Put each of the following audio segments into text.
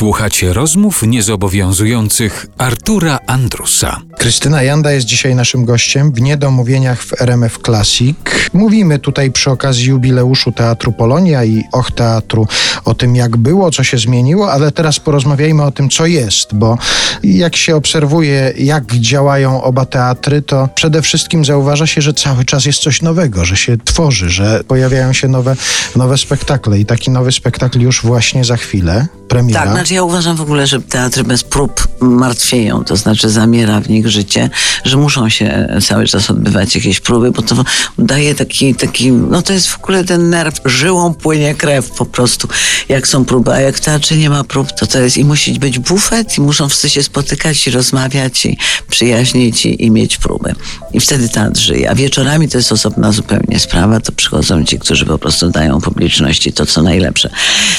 Słuchacie rozmów niezobowiązujących Artura Andrusa. Krystyna Janda jest dzisiaj naszym gościem w Niedomówieniach w RMF Classic. Mówimy tutaj przy okazji jubileuszu Teatru Polonia i Och Teatru o tym, jak było, co się zmieniło, ale teraz porozmawiajmy o tym, co jest, bo jak się obserwuje, jak działają oba teatry, to przede wszystkim zauważa się, że cały czas jest coś nowego, że się tworzy, że pojawiają się nowe, nowe spektakle i taki nowy spektakl już właśnie za chwilę, premiera. Tak, znaczy ja uważam w ogóle, że teatry bez prób martwieją, to znaczy zamiera w nich życie, że muszą się cały czas odbywać jakieś próby, bo to daje taki, taki no to jest w ogóle ten nerw, żyłą płynie krew po prostu, jak są próby, a jak w teatrze nie ma prób, to to jest i musi być bufet i muszą wszyscy się spotykać i rozmawiać i przyjaźnić i, i mieć próby. I wtedy teatr żyje, a wieczorami to jest osobna zupełnie sprawa, to przychodzą ci, którzy po prostu dają publiczności to, co najlepsze.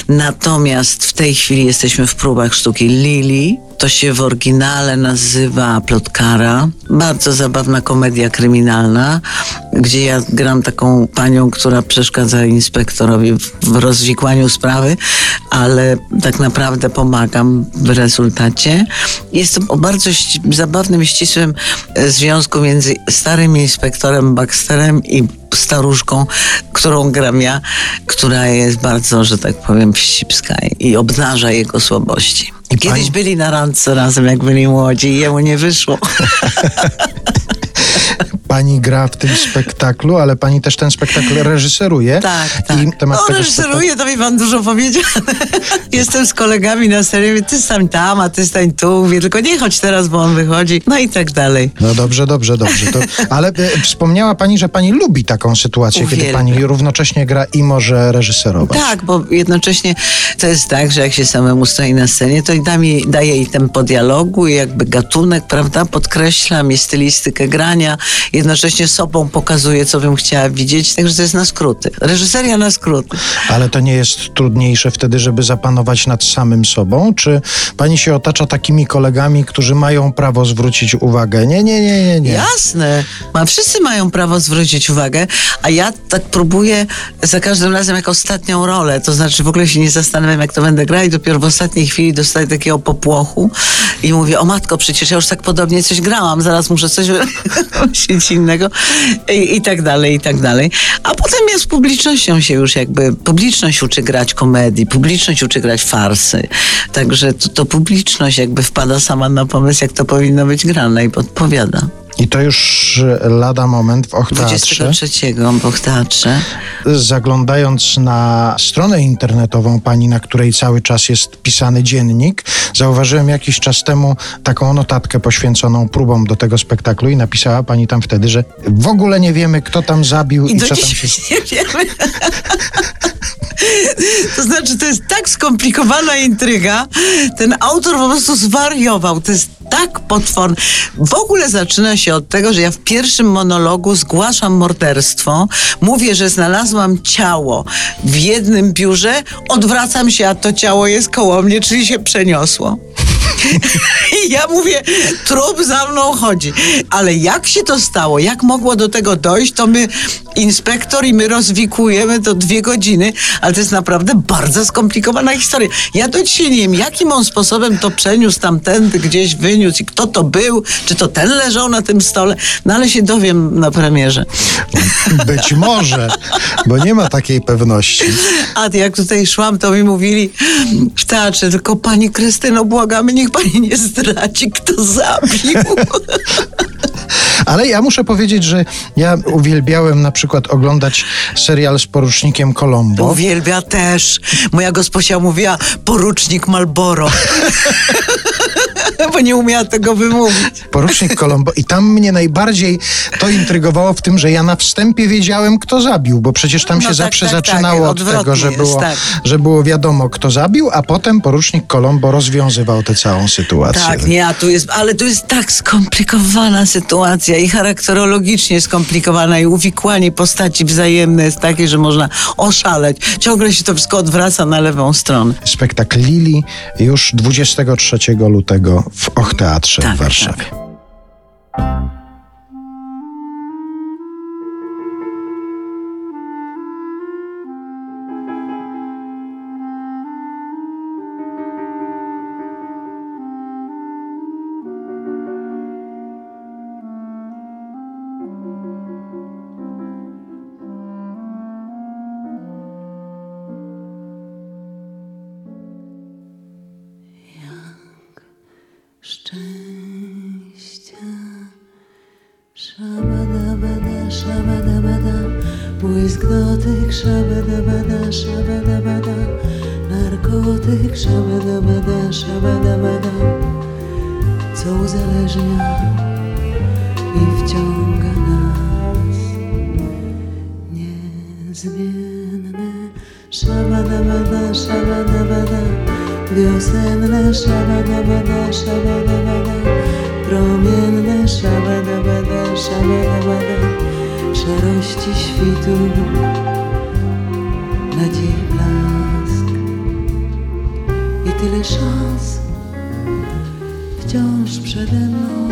Natomiast w tej chwili jesteśmy w próbach sztuki Lili. To się w oryginale nazywa Plotkara. Bardzo zabawna komedia kryminalna, gdzie ja gram taką panią, która przeszkadza inspektorowi w rozwikłaniu sprawy, ale tak naprawdę pomagam w rezultacie. Jest to o bardzo zabawnym, ścisłym e, związku między starym inspektorem Baxterem i staruszką, którą gram ja, która jest bardzo, że tak powiem, wścibska i obnaża jego słabości. Kiedyś pani... byli na randce razem, jak byli młodzi i jemu nie wyszło. pani gra w tym spektaklu, ale pani też ten spektakl reżyseruje. Tak, tak. I temat no, reżyseruje, to mi pan dużo powiedział. Jestem z kolegami na serii, ty stań tam, a ty stań tu. Mówię, tylko nie chodź teraz, bo on wychodzi. No i tak dalej. No dobrze, dobrze, dobrze. To, ale e, wspomniała pani, że pani lubi taką sytuację, Uwielbiam. kiedy pani równocześnie gra i może reżyserować. Tak, bo jednocześnie to jest tak, że jak się samemu stoi na scenie, to da mi, daje i tempo dialogu i jakby gatunek, prawda, podkreślam i stylistykę grania jednocześnie sobą pokazuje, co bym chciała widzieć, także to jest na skróty. Reżyseria na skróty. Ale to nie jest trudniejsze wtedy, żeby zapanować nad samym sobą? Czy pani się otacza takimi kolegami, którzy mają prawo zwrócić uwagę? Nie, nie, nie, nie, nie. Jasne. Ma, wszyscy mają prawo zwrócić uwagę, a ja tak próbuję za każdym razem jak ostatnią rolę, to znaczy w ogóle się nie zastanawiam, jak to będę grać, dopiero w ostatniej chwili dostaję takiego popłochu i mówię, o matko, przecież ja już tak podobnie coś grałam, zaraz muszę coś innego i, i tak dalej, i tak dalej. A potem ja z publicznością się już jakby, publiczność uczy grać komedii, publiczność uczy grać farsy. Także to, to publiczność jakby wpada sama na pomysł, jak to powinno być grane i podpowiada. I to już lada moment w Ochteatrze. 23 w Ochteatrze. Zaglądając na stronę internetową pani, na której cały czas jest pisany dziennik, zauważyłem jakiś czas temu taką notatkę poświęconą próbom do tego spektaklu i napisała pani tam wtedy, że w ogóle nie wiemy, kto tam zabił i, i co tam się... Nie wiemy. To znaczy, to jest tak skomplikowana intryga. Ten autor po prostu zwariował. To jest tak potworne. W ogóle zaczyna się od tego, że ja w pierwszym monologu zgłaszam morderstwo, mówię, że znalazłam ciało w jednym biurze, odwracam się, a to ciało jest koło mnie, czyli się przeniosło. I ja mówię, trup za mną chodzi. Ale jak się to stało, jak mogło do tego dojść, to my, inspektor i my rozwikujemy to dwie godziny, ale to jest naprawdę bardzo skomplikowana historia. Ja do dzisiaj nie wiem, jakim on sposobem to przeniósł tamtędy, gdzieś wyniósł i kto to był, czy to ten leżał na tym stole, no ale się dowiem na premierze. Być może, bo nie ma takiej pewności. A jak tutaj szłam, to mi mówili w teatrze, tylko pani Krystyno, błagamy, niech pani nie zdradzi, kto zabił. Ale ja muszę powiedzieć, że ja uwielbiałem na przykład oglądać serial z porucznikiem Colombo. Uwielbia też. Moja gosposia mówiła porucznik Malboro. bo nie umiała tego wymówić. Porucznik Colombo. I tam mnie najbardziej to intrygowało w tym, że ja na wstępie wiedziałem, kto zabił, bo przecież tam no się tak, zawsze tak, zaczynało tak, od tego, że było, tak. że było wiadomo, kto zabił, a potem porucznik Colombo rozwiązywał tę całą sytuację. Tak, nie, a tu jest, ale tu jest tak skomplikowana sytuacja i charakterologicznie skomplikowana i uwikłanie postaci wzajemne jest takie, że można oszaleć. Ciągle się to wszystko odwraca na lewą stronę. Spektakl Lili już 23 lutego w Och Teatrze tak, w Warszawie. Tak. Błysk dotyk, szabadabada, szabadabada, narkotyk, szabadabada, szabadabada, co uzależnia i wciąga nas. Niezmienne. Szabadabada, szabadabada, wiosenne, szabadabada, szabadabada, promienne, szabadabada, szabadabada, szarości świtu, nadziei blask. I tyle szans wciąż przede mną.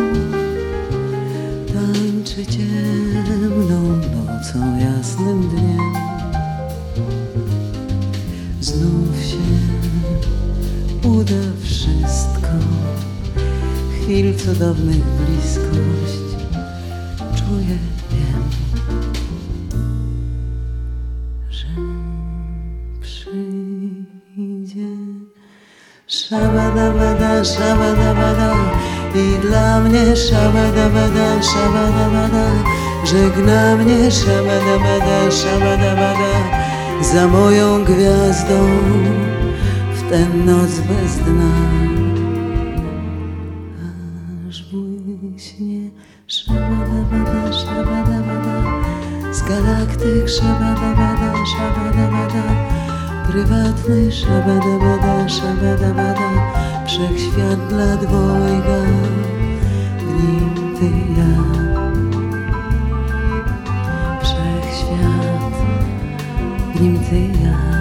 Tańczy ciemną nocą, jasnym dniem. Znów się uda wszystko, chwil cudownych bliskość. Czuję, przyjdzie. Szabadabada, szabadabada. I dla mnie szabadabada, szabadabada. Żegna mnie szabadabada, szabadabada. Za moją gwiazdą w tę noc bez dna. Aż błyśnie szabadabada, szabadabada. Z galaktyk szabadabada, szabadabada prywatny Szabada bada, szabada bada Wszechświat dla dwojga W nim ty ja. Wszechświat W nim ty ja.